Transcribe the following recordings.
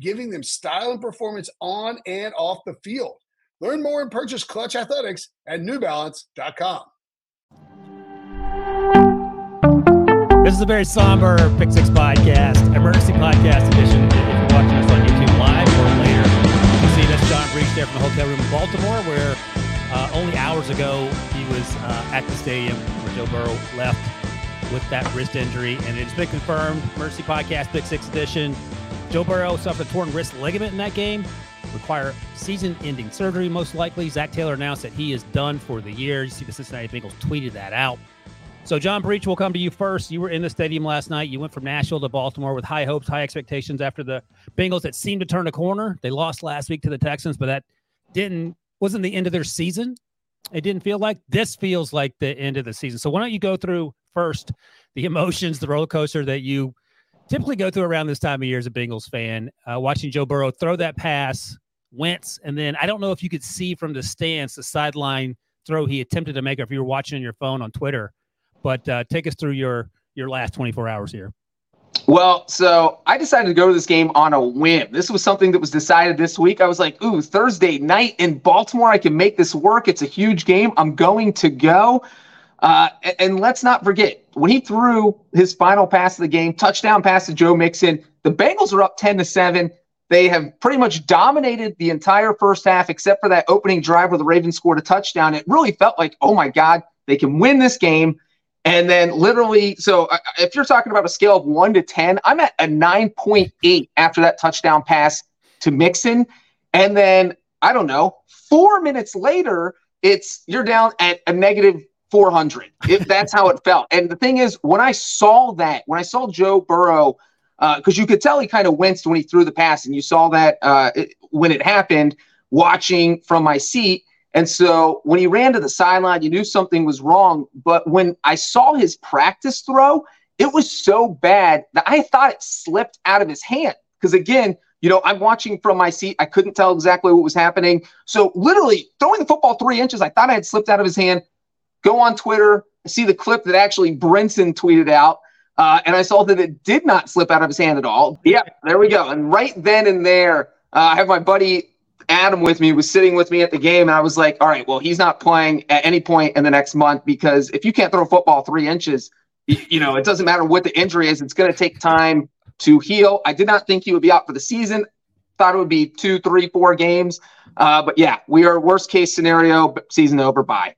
giving them style and performance on and off the field. Learn more and purchase Clutch Athletics at NewBalance.com. This is a very somber Pick Six podcast, emergency podcast edition. If you're watching us on YouTube live or later, you see that's John Breech there from the hotel room in Baltimore, where uh, only hours ago he was uh, at the stadium where Joe Burrow left with that wrist injury, and it's been confirmed. Mercy podcast, Pick Six edition. Joe Burrow suffered a torn wrist ligament in that game, require season-ending surgery most likely. Zac Taylor announced that he is done for the year. You see the Cincinnati Bengals tweeted that out. So John Breech will come to you first. You were in the stadium last night. You went from Nashville to Baltimore with high hopes, high expectations after the Bengals that seemed to turn a corner. They lost last week to the Texans, but that didn't wasn't the end of their season. It didn't feel like this feels like the end of the season. So why don't you go through first the emotions, the roller coaster that you typically go through around this time of year as a Bengals fan, uh, watching Joe Burrow throw that pass, Wentz, and then I don't know if you could see from the stance the sideline throw he attempted to make, or if you were watching on your phone on Twitter. But uh, take us through your your last 24 hours here. Well, so I decided to go to this game on a whim. This was something that was decided this week. I was like, ooh, Thursday night in Baltimore, I can make this work. It's a huge game. I'm going to go. Uh, and, let's not forget when he threw his final pass of the game, touchdown pass to Joe Mixon. The Bengals are up ten to seven. They have pretty much dominated the entire first half, except for that opening drive where the Ravens scored a touchdown. It really felt like, oh my God, they can win this game. And then literally, so uh, if you're talking about a scale of one to 10, I'm at a 9.8 after that touchdown pass to Mixon. And then, I don't know, four minutes later, it's you're down at a negative 400 if that's how it felt. And the thing is, when I saw that, when I saw Joe Burrow, because uh, you could tell he kind of winced when he threw the pass, and you saw that uh, it, when it happened, watching from my seat. And so when he ran to the sideline, you knew something was wrong. But when I saw his practice throw, it was so bad that I thought it slipped out of his hand. Because again, you know, I'm watching from my seat. I couldn't tell exactly what was happening. So literally throwing the football three inches, I thought I had slipped out of his hand go on Twitter, see the clip that actually Brinson tweeted out, uh, and I saw that it did not slip out of his hand at all. Yeah, there we go. And right then and there, uh, I have my buddy Adam with me, was sitting with me at the game, and I was like, all right, well, he's not playing at any point in the next month because if you can't throw a football three inches, you, know, it doesn't matter what the injury is, it's going to take time to heal. I did not think he would be out for the season. Thought it would be two, three, four games. Uh, but yeah, we are worst case scenario, season over. Bye.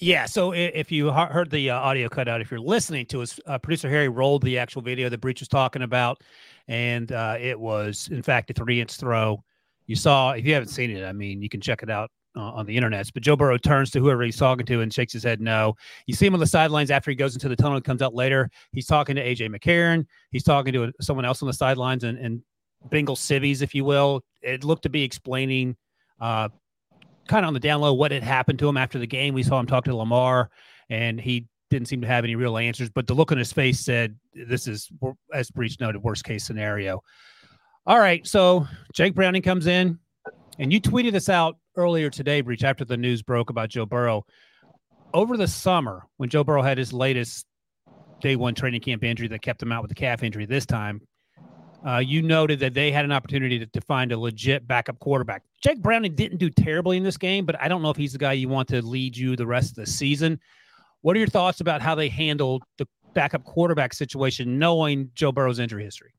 Yeah. So if you heard the uh, audio cut out, if you're listening to us, uh, producer Harry rolled the actual video that Breech was talking about, and uh, it was, in fact, a three inch throw. You saw, if you haven't seen it, I mean, you can check it out uh, on the internet. But Joe Burrow turns to whoever he's talking to and shakes his head no. You see him on the sidelines after he goes into the tunnel and comes out later. He's talking to AJ McCarron. He's talking to someone else on the sidelines and, and Bengal civvies, if you will. It looked to be explaining uh, kind of on the down low what had happened to him after the game. We saw him talk to Lamar, and he didn't seem to have any real answers. But the look on his face said, "This is, as Breech noted, worst case scenario." All right, so Jake Browning comes in. And you tweeted this out earlier today, Breech, after the news broke about Joe Burrow. Over the summer, when Joe Burrow had his latest day one training camp injury that kept him out with the calf injury this time, uh, you noted that they had an opportunity to, to, find a legit backup quarterback. Jake Browning didn't do terribly in this game, but I don't know if he's the guy you want to lead you the rest of the season. What are your thoughts about how they handled the backup quarterback situation, knowing Joe Burrow's injury history?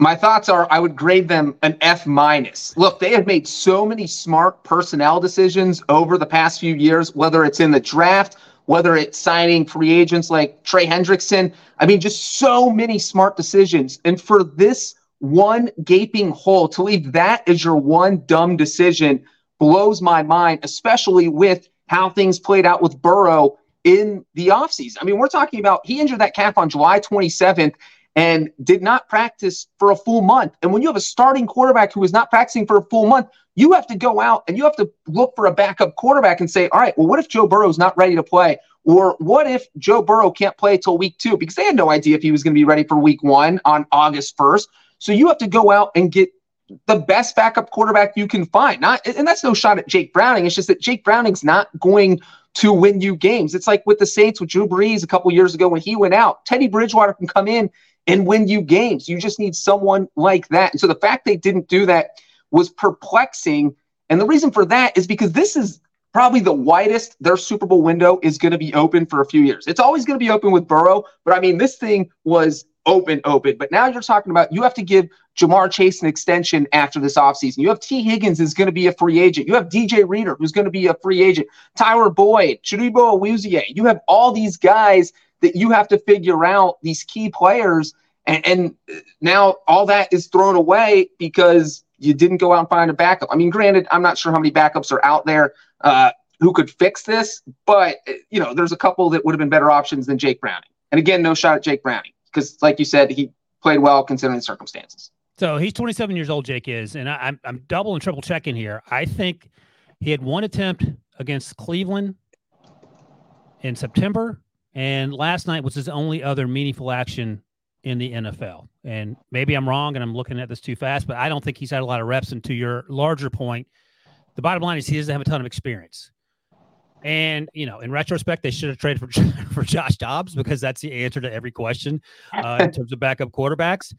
My thoughts are I would grade them an F minus. Look, they have made so many smart personnel decisions over the past few years, whether it's in the draft, whether it's signing free agents like Trey Hendrickson. I mean, just so many smart decisions. And for this one gaping hole to leave that as your one dumb decision blows my mind, especially with how things played out with Burrow in the offseason. I mean, we're talking about he injured that calf on July 27th and did not practice for a full month. And when you have a starting quarterback who is not practicing for a full month, you have to go out and you have to look for a backup quarterback and say, all right, well, what if Joe Burrow is not ready to play? Or what if Joe Burrow can't play till week two? Because they had no idea if he was going to be ready for week one on August 1st. So you have to go out and get the best backup quarterback you can find. Not, and that's no shot at Jake Browning. It's just that Jake Browning's not going to win you games. It's like with the Saints with Drew Brees a couple years ago when he went out. Teddy Bridgewater can come in and win you games. You just need someone like that. And so the fact they didn't do that was perplexing. And the reason for that is because this is probably the widest their Super Bowl window is going to be open for a few years. It's always going to be open with Burrow, but I mean, this thing was open, open. But now you're talking about you have to give Ja'Marr Chase an extension after this offseason. You have Tee Higgins is going to be a free agent. You have DJ Reader who's going to be a free agent. Tyler Boyd, Chidobe Awuzie. You have all these guys that you have to figure out these key players. And, and now all that is thrown away because you didn't go out and find a backup. I mean, granted, I'm not sure how many backups are out there uh, who could fix this, but you know, there's a couple that would have been better options than Jake Browning. And again, no shot at Jake Browning because, like you said, he played well considering the circumstances. So he's 27 years old. Jake is, and I, I'm I'm double and triple checking here. I think he had one attempt against Cleveland in September, and last night was his only other meaningful action in the NFL. And maybe I'm wrong and I'm looking at this too fast, but I don't think he's had a lot of reps. And to your larger point, the bottom line is he doesn't have a ton of experience. And you know, in retrospect, they should have traded for for Josh Dobbs because that's the answer to every question uh, in terms of backup quarterbacks.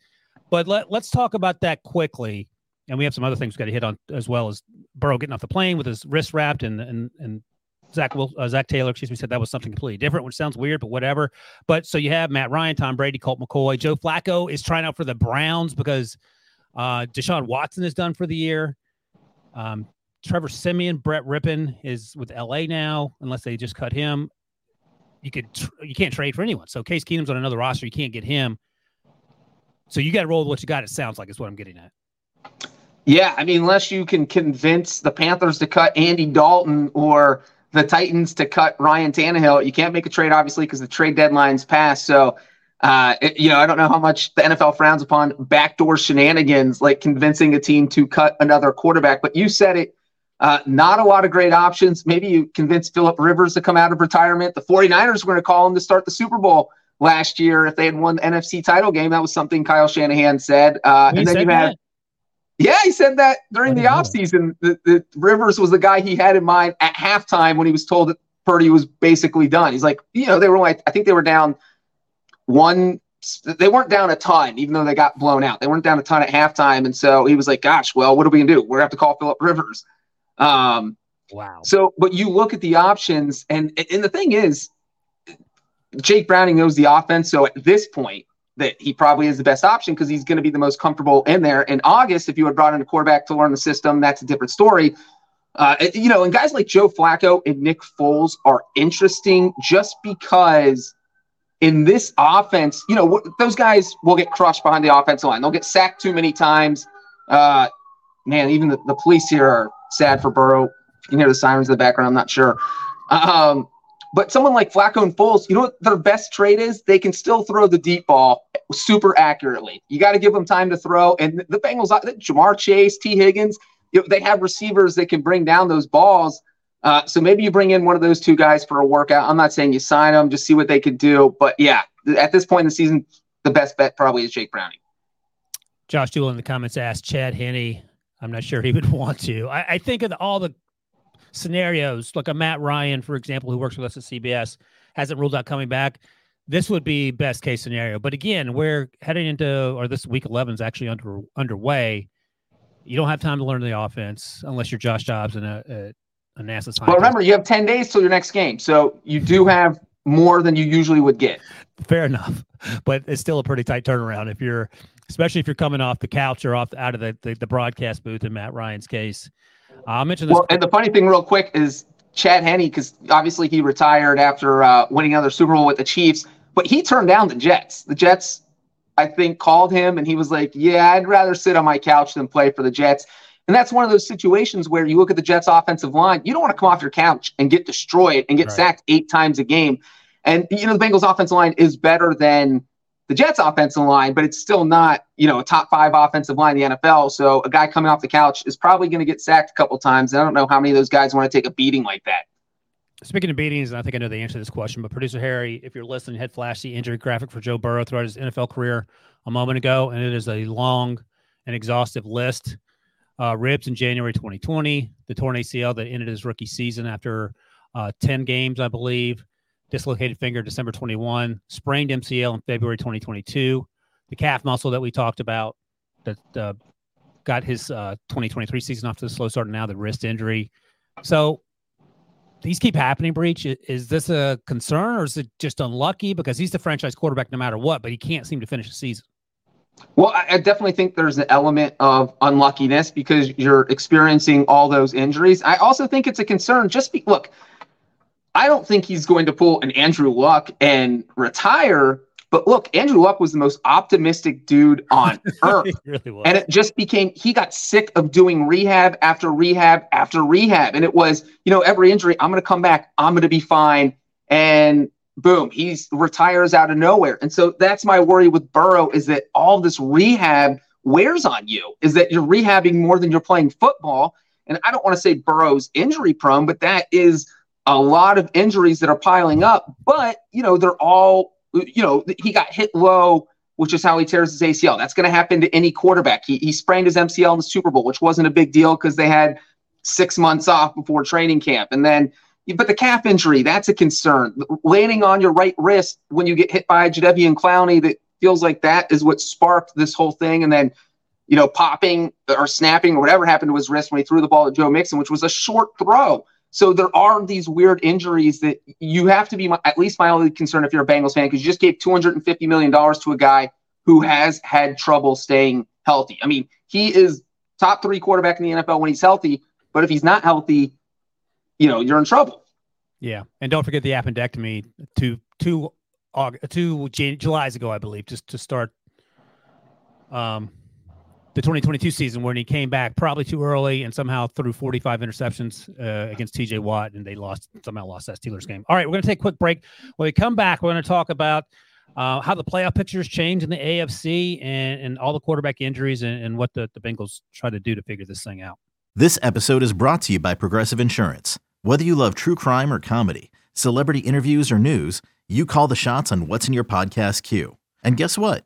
But let let's talk about that quickly. And we have some other things we've got to hit on as well as Burrow getting off the plane with his wrist wrapped and and and Zach Will, uh, Zac Taylor, excuse me, said that was something completely different, which sounds weird, but whatever. But so you have Matt Ryan, Tom Brady, Colt McCoy, Joe Flacco is trying out for the Browns because uh, Deshaun Watson is done for the year. Um, Trevor Siemian, Brett Rypien is with LA now, unless they just cut him. You could tr- you can't trade for anyone. So Case Keenum's on another roster. You can't get him. So you got to roll with what you got. It sounds like is what I'm getting at. Yeah, I mean, unless you can convince the Panthers to cut Andy Dalton or the Titans to cut Ryan Tannehill. You can't make a trade, obviously, because the trade deadline's passed. So, uh, it, you know, I don't know how much the NFL frowns upon backdoor shenanigans, like convincing a team to cut another quarterback. But you said it. Uh, not a lot of great options. Maybe you convince Philip Rivers to come out of retirement. The 49ers were going to call him to start the Super Bowl last year if they had won the NFC title game. That was something Kyle Shanahan said. Uh, and then you had yeah, he said that during the offseason. The, the Rivers was the guy he had in mind at halftime when he was told that Purdy was basically done. He's like, you know, they were like, I think they were down one. They weren't down a ton, even though they got blown out. They weren't down a ton at halftime, and so he was like, "Gosh, well, what are we gonna do? We're gonna have to call Philip Rivers." Um, wow. So, but you look at the options, and and the thing is, Jake Browning knows the offense. So at this point, that he probably is the best option because he's going to be the most comfortable in there. In August, if you had brought in a quarterback to learn the system, that's a different story. Uh, you know, and guys like Joe Flacco and Nick Foles are interesting just because in this offense, you know, those guys will get crushed behind the offensive line. They'll get sacked too many times. Uh, man, even the, the police here are sad for Burrow. You can hear the sirens in the background. I'm not sure. Um, but someone like Flacco and Foles, you know what their best trait is? They can still throw the deep ball super accurately. You got to give them time to throw. And the Bengals, uh, Ja'Marr Chase, Tee Higgins, you know, they have receivers that can bring down those balls. Uh, so maybe you bring in one of those two guys for a workout. I'm not saying you sign them, just see what they could do. But yeah, at this point in the season, the best bet probably is Jake Browning. Josh Doolin in the comments asked Chad Henne I'm not sure he would want to. I, I think of all the scenarios, like a Matt Ryan, for example, who works with us at CBS, hasn't ruled out coming back. This would be best case scenario. But again, we're heading into, or this week 11 is actually under underway. You don't have time to learn the offense unless you're Josh Dobbs and a, a, a NASA scientist. Well, remember, you have 10 days till your next game. So you do have more than you usually would get. Fair enough. But it's still a pretty tight turnaround if you're, especially if you're coming off the couch or off out of the, the, the broadcast booth in Matt Ryan's case. I'll mention this. Well, and the funny thing, real quick, is Chad Henne, because obviously he retired after uh, winning another Super Bowl with the Chiefs, but he turned down the Jets. The Jets, I think, called him and he was like, Yeah, I'd rather sit on my couch than play for the Jets. And that's one of those situations where you look at the Jets' offensive line, you don't want to come off your couch and get destroyed and get right. sacked eight times a game. And, you know, the Bengals' offensive line is better than the Jets' offensive line, but it's still not, you know, a top five offensive line in the NFL. So a guy coming off the couch is probably going to get sacked a couple times. And I don't know how many of those guys want to take a beating like that. Speaking of beatings, and I think I know the answer to this question, but producer Harry, if you're listening, had flashed the injury graphic for Joe Burrow throughout his NFL career a moment ago, and it is a long and exhaustive list. Uh, ribs in January 2020, the torn ACL that ended his rookie season after uh, 10 games, I believe dislocated finger December 21, sprained MCL in February 2022, the calf muscle that we talked about that uh, got his uh, 2023 season off to a slow start, and now the wrist injury. So these keep happening. Breech is this a concern or is it just unlucky because he's the franchise quarterback no matter what, but he can't seem to finish the season? Well, I definitely think there's an element of unluckiness because you're experiencing all those injuries. I also think it's a concern. Just be, look, I don't think he's going to pull an Andrew Luck and retire. But look, Andrew Luck was the most optimistic dude on earth. really and it just became, he got sick of doing rehab after rehab after rehab. And it was, you know, every injury, I'm going to come back, I'm going to be fine. And boom, he retires out of nowhere. And so that's my worry with Burrow is that all this rehab wears on you, is that you're rehabbing more than you're playing football. And I don't want to say Burrow's injury prone, but that is a lot of injuries that are piling up, but you know, they're all, you know, he got hit low, which is how he tears his ACL. That's going to happen to any quarterback. He, he sprained his MCL in the Super Bowl, which wasn't a big deal because they had six months off before training camp. And then, but the calf injury, that's a concern. Landing on your right wrist when you get hit by Jadeveon Clowney, that feels like that is what sparked this whole thing. And then, you know, popping or snapping or whatever happened to his wrist when he threw the ball at Joe Mixon, which was a short throw. So there are these weird injuries that you have to be at least mildly concerned if you're a Bengals fan because you just gave 250 million dollars to a guy who has had trouble staying healthy. I mean, he is top three quarterback in the NFL when he's healthy, but if he's not healthy, you know, you're in trouble. Yeah, and don't forget the appendectomy two two two July's ago, I believe, just to start um the 2022 season when he came back probably too early and somehow threw 45 interceptions uh, against TJ Watt and they lost somehow lost that Steelers game. All right, we're going to take a quick break. When we come back, we're going to talk about uh, how the playoff pictures change in the AFC and, and all the quarterback injuries and, and what the, the Bengals try to do to figure this thing out. This episode is brought to you by Progressive Insurance. Whether you love true crime or comedy, celebrity interviews or news, you call the shots on what's in your podcast queue. And guess what?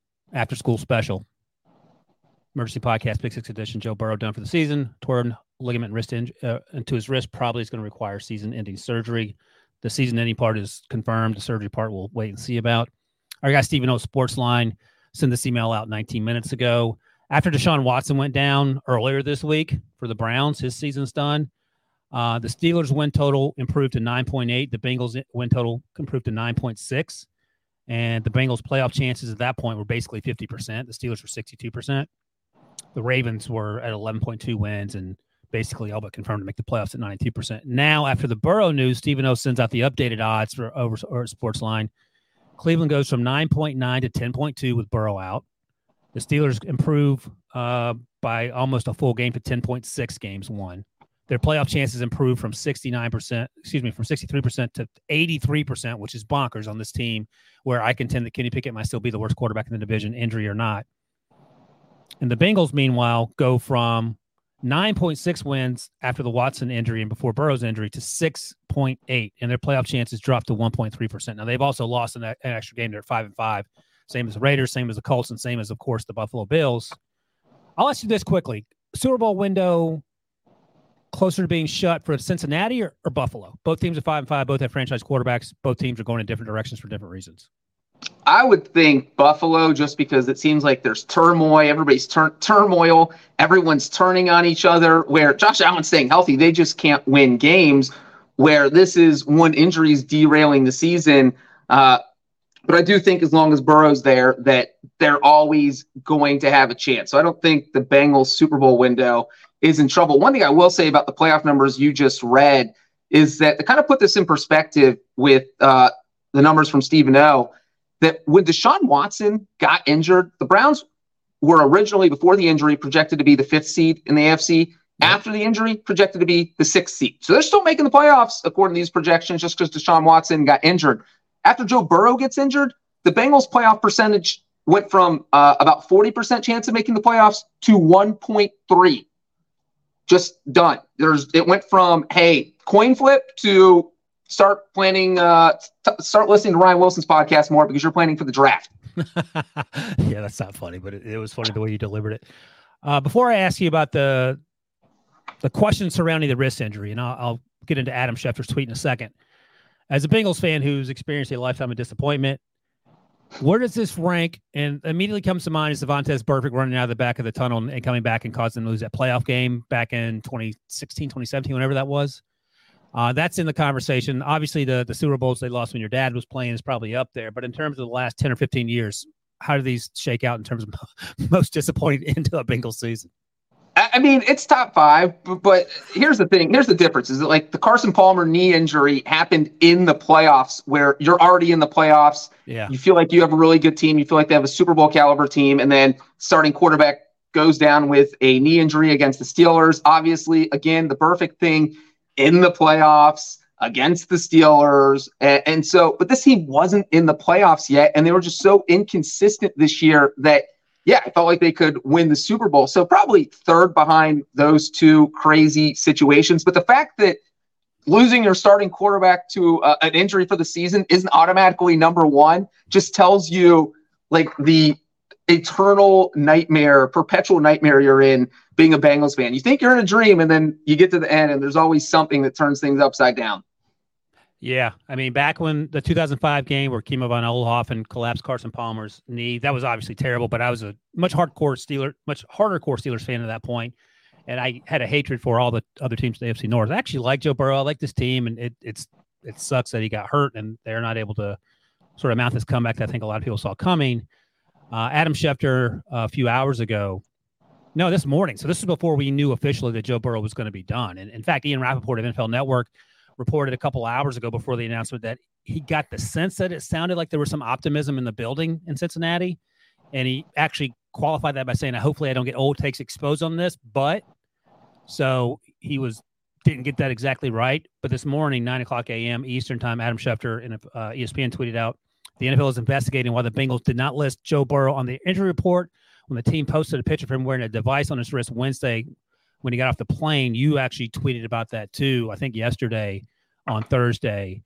after school special. Emergency podcast, Pick Six edition. Joe Burrow done for the season. Torn ligament wrist in, uh, into his wrist probably is going to require season-ending surgery. The season-ending part is confirmed. The surgery part we'll wait and see about. Our guy Stephen O. Sportsline sent this email out 19 minutes ago After Deshaun Watson went down earlier this week for the Browns, his season's done. Uh, the Steelers' win total improved to 9.8. The Bengals' win total improved to 9.6. And the Bengals' playoff chances at that point were basically 50%. The Steelers were 62%. The Ravens were at 11.2 wins and basically all but confirmed to make the playoffs at 92%. Now, after the Burrow news, Stephen O sends out the updated odds for over or Sportsline. Cleveland goes from 9.9 to 10.2 with Burrow out. The Steelers improve uh, by almost a full game to 10.6 games won. Their playoff chances improved from 69%, excuse me, from 63% to 83%, which is bonkers on this team where I contend that Kenny Pickett might still be the worst quarterback in the division, injury or not. And the Bengals, meanwhile, go from 9.6 wins after the Watson injury and before Burrow's injury to 6.8, and their playoff chances dropped to 1.3%. Now they've also lost an, extra game. They're at five and five, same as the Raiders, same as the Colts, and same as, of course, the Buffalo Bills. I'll ask you this quickly: Super Bowl window closer to being shut for Cincinnati or, or Buffalo? Both teams are five and five. Both have franchise quarterbacks. Both teams are going in different directions for different reasons. I would think Buffalo just because it seems like there's turmoil. Everybody's tur- turmoil. Everyone's turning on each other. Where Josh Allen's staying healthy, they just can't win games. Where this is one injury is derailing the season. Uh, but I do think as long as Burrow's there, that they're always going to have a chance. So I don't think the Bengals Super Bowl window is in trouble. One thing I will say about the playoff numbers you just read is that to kind of put this in perspective with uh, the numbers from Stephen O that when Deshaun Watson got injured, the Browns were originally, before the injury, projected to be the fifth seed in the AFC. After the injury, projected to be the sixth seed. So they're still making the playoffs according to these projections just because Deshaun Watson got injured. After Joe Burrow gets injured, the Bengals' playoff percentage went from uh, about 40% chance of making the playoffs to 1.3. Just done. There's it went from hey, coin flip to start planning, uh, t- start listening to Ryan Wilson's podcast more because you're planning for the draft. yeah, that's not funny, but it, it, was funny the way you delivered it. Uh, before I ask you about the the questions surrounding the wrist injury, and I'll, I'll get into Adam Schefter's tweet in a second. As a Bengals fan who's experienced a lifetime of disappointment, where does this rank? And immediately comes to mind is Vontaze Burfict running out of the back of the tunnel and coming back and causing them to lose that playoff game back in 2016, 2017, whenever that was. Uh, that's in the conversation. Obviously, the the Super Bowls they lost when your dad was playing is probably up there. But in terms of the last ten or fifteen years, how do these shake out in terms of most disappointing into a Bengals season? I mean, it's top five, but here's the thing. Here's the difference: is that like the Carson Palmer knee injury happened in the playoffs, where you're already in the playoffs. Yeah, you feel like you have a really good team. You feel like they have a Super Bowl caliber team, and then starting quarterback goes down with a knee injury against the Steelers. Obviously, again, the perfect thing in the playoffs against the Steelers. And, and, so, but this team wasn't in the playoffs yet. And they were just so inconsistent this year that, yeah, I felt like they could win the Super Bowl. So, probably third behind those two crazy situations. But the fact that losing your starting quarterback to uh, an injury for the season isn't automatically number one just tells you like the eternal nightmare, perpetual nightmare you're in being a Bengals fan. You think you're in a dream, and then you get to the end, and there's always something that turns things upside down. Yeah, I mean, back when the 2005 game where Kimo von Oelhoffen collapsed Carson Palmer's knee, that was obviously terrible. But I was a much hardcore Steeler, much harder core Steelers fan at that point, and I had a hatred for all the other teams in the AFC North. I actually like Joe Burrow. I like this team, and it, it's it sucks that he got hurt and they're not able to sort of mount this comeback that I think a lot of people saw coming. Uh, Adam Schefter uh, a few hours ago no, this morning. So this is before we knew officially that Joe Burrow was going to be done. And in fact, Ian Rapoport of NFL Network reported a couple hours ago before the announcement that he got the sense that it sounded like there was some optimism in the building in Cincinnati. And he actually qualified that by saying, hopefully I don't get old takes exposed on this. But so he was didn't get that exactly right. But this morning, 9 o'clock a.m. Eastern time, Adam Schefter in uh, ESPN tweeted out the NFL is investigating why the Bengals did not list Joe Burrow on the injury report when the team posted a picture of him wearing a device on his wrist Wednesday when he got off the plane, you actually tweeted about that too. I think yesterday on Thursday.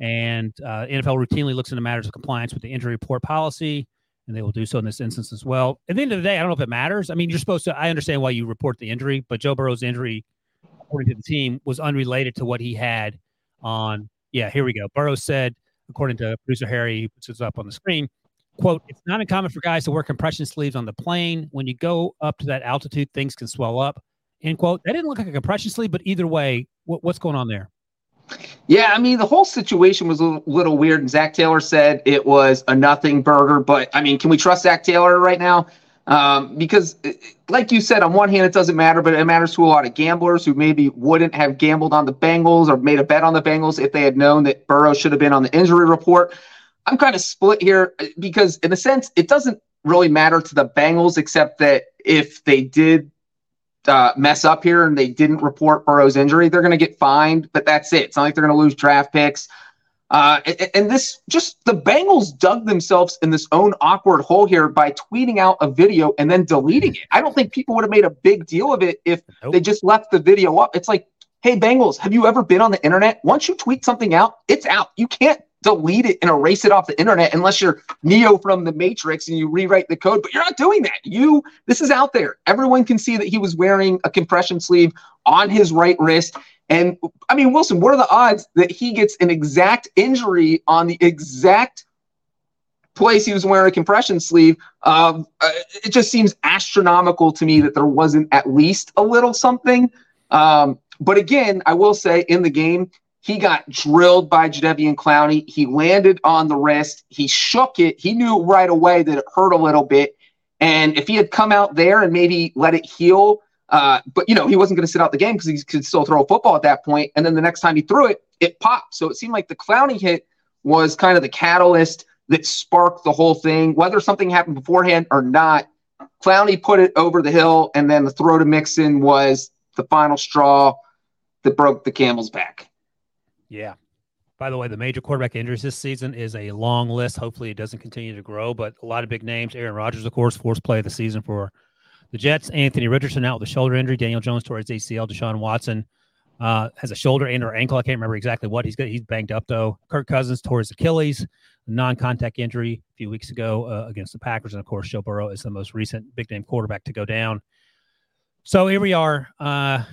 And uh, NFL routinely looks into matters of compliance with the injury report policy, and they will do so in this instance as well. At the end of the day, I don't know if it matters. I mean, you're supposed to. I understand why you report the injury, but Joe Burrow's injury, according to the team, was unrelated to what he had on. Yeah, here we go. Burrow said, according to producer Harry, who puts this up on the screen, quote, it's not uncommon for guys to wear compression sleeves on the plane. When you go up to that altitude, things can swell up. End quote. That didn't look like a compression sleeve, but either way, what, what's going on there? Yeah, I mean, the whole situation was a little weird. And Zac Taylor said it was a nothing burger. But I mean, can we trust Zac Taylor right now? Um, because, like you said, on one hand, it doesn't matter, but it matters to a lot of gamblers who maybe wouldn't have gambled on the Bengals or made a bet on the Bengals if they had known that Burrow should have been on the injury report. I'm kind of split here because, in a sense, it doesn't really matter to the Bengals, except that if they did uh, mess up here and they didn't report Burrow's injury, they're going to get fined, but that's it. It's not like they're going to lose draft picks. Uh, and, and, this just the Bengals dug themselves in this own awkward hole here by tweeting out a video and then deleting it. I don't think people would have made a big deal of it if nope. they just left the video up. It's like, hey, Bengals, have you ever been on the internet? Once you tweet something out, it's out. You can't delete it and erase it off the internet unless you're Neo from the Matrix and you rewrite the code. But you're not doing that. You this is out there. Everyone can see that he was wearing a compression sleeve on his right wrist. And I mean, Wilson, what are the odds that he gets an exact injury on the exact place he was wearing a compression sleeve? Um, uh, it just seems astronomical to me that there wasn't at least a little something. Um, but again, I will say in the game, he got drilled by Jadeveon Clowney. He landed on the wrist. He shook it. He knew right away that it hurt a little bit. And if he had come out there and maybe let it heal, uh, but you know he wasn't going to sit out the game because he could still throw a football at that point. And then the next time he threw it, it popped. So it seemed like the Clowney hit was kind of the catalyst that sparked the whole thing. Whether something happened beforehand or not, Clowney put it over the hill, and then the throw to Mixon was the final straw that broke the camel's back. Yeah. By the way, the major quarterback injuries this season is a long list. Hopefully, it doesn't continue to grow, but a lot of big names. Aaron Rodgers, of course, forced play of the season for the Jets. Anthony Richardson out with a shoulder injury. Daniel Jones towards ACL. Deshaun Watson uh, has a shoulder and or ankle. I can't remember exactly what. He's good. He's banged up though. Kirk Cousins towards Achilles, non-contact injury a few weeks ago uh, against the Packers, and of course, Joe Burrow is the most recent big name quarterback to go down. So here we are. Uh,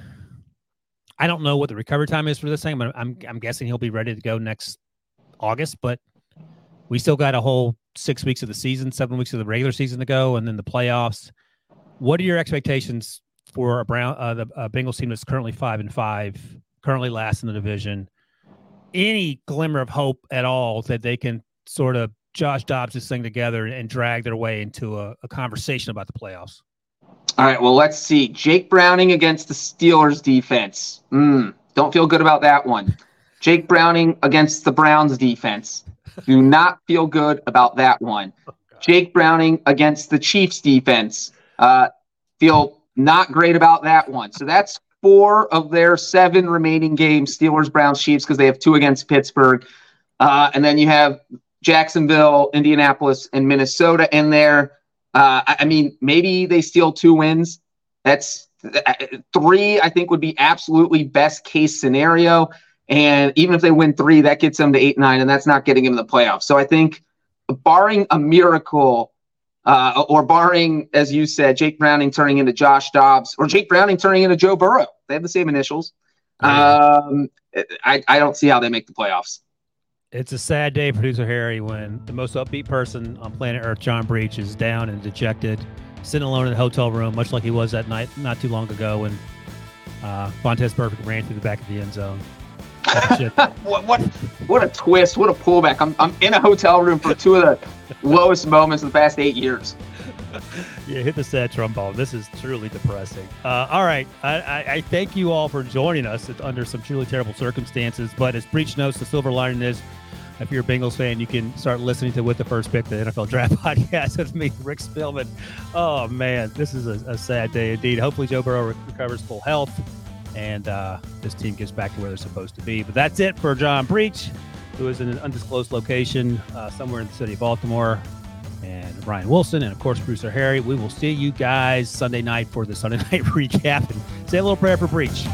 I don't know what the recovery time is for this thing, but I'm I'm guessing he'll be ready to go next August. But we still got a whole six weeks of the season, seven weeks of the regular season to go, and then the playoffs. What are your expectations for a Brown uh, the uh, Bengals team that's currently five and five, currently last in the division? Any glimmer of hope at all that they can sort of Josh Dobbs this thing together and drag their way into a, a conversation about the playoffs? All right, well, let's see. Jake Browning against the Steelers defense. Mm, don't feel good about that one. Jake Browning against the Browns defense. Do not feel good about that one. Jake Browning against the Chiefs defense. Uh, feel not great about that one. So that's four of their seven remaining games Steelers, Browns, Chiefs, because they have two against Pittsburgh. Uh, and then you have Jacksonville, Indianapolis, and Minnesota in there. Uh, I mean, maybe they steal two wins. That's uh, three, I think, would be absolutely best case scenario. And even if they win three, that gets them to eight, nine, and that's not getting them in the playoffs. So I think, barring a miracle, uh, or barring, as you said, Jake Browning turning into Josh Dobbs or Jake Browning turning into Joe Burrow, they have the same initials. Um, I, I don't see how they make the playoffs. It's a sad day, producer Harry, when the most upbeat person on planet Earth, John Breech, is down and dejected, sitting alone in the hotel room, much like he was that night not too long ago when uh, Vontaze Burfict ran through the back of the end zone. what, what what a twist! What a pullback! I'm I'm in a hotel room for two of the lowest moments of the past eight years. yeah, hit the sad trombone. This is truly depressing. Uh, all right, I, I, I, thank you all for joining us under some truly terrible circumstances. But as Breech knows, the silver lining is if you're a Bengals fan, you can start listening to With the First Pick, the NFL Draft Podcast with me, Rick Spielman. Oh, man, this is a, a sad day indeed. Hopefully, Joe Burrow recovers full health and uh, this team gets back to where they're supposed to be. But that's it for John Breech, who is in an undisclosed location uh, somewhere in the city of Baltimore. And Ryan Wilson, and of course, Producer Harry. We will see you guys Sunday night for the Sunday night recap and say a little prayer for Breech.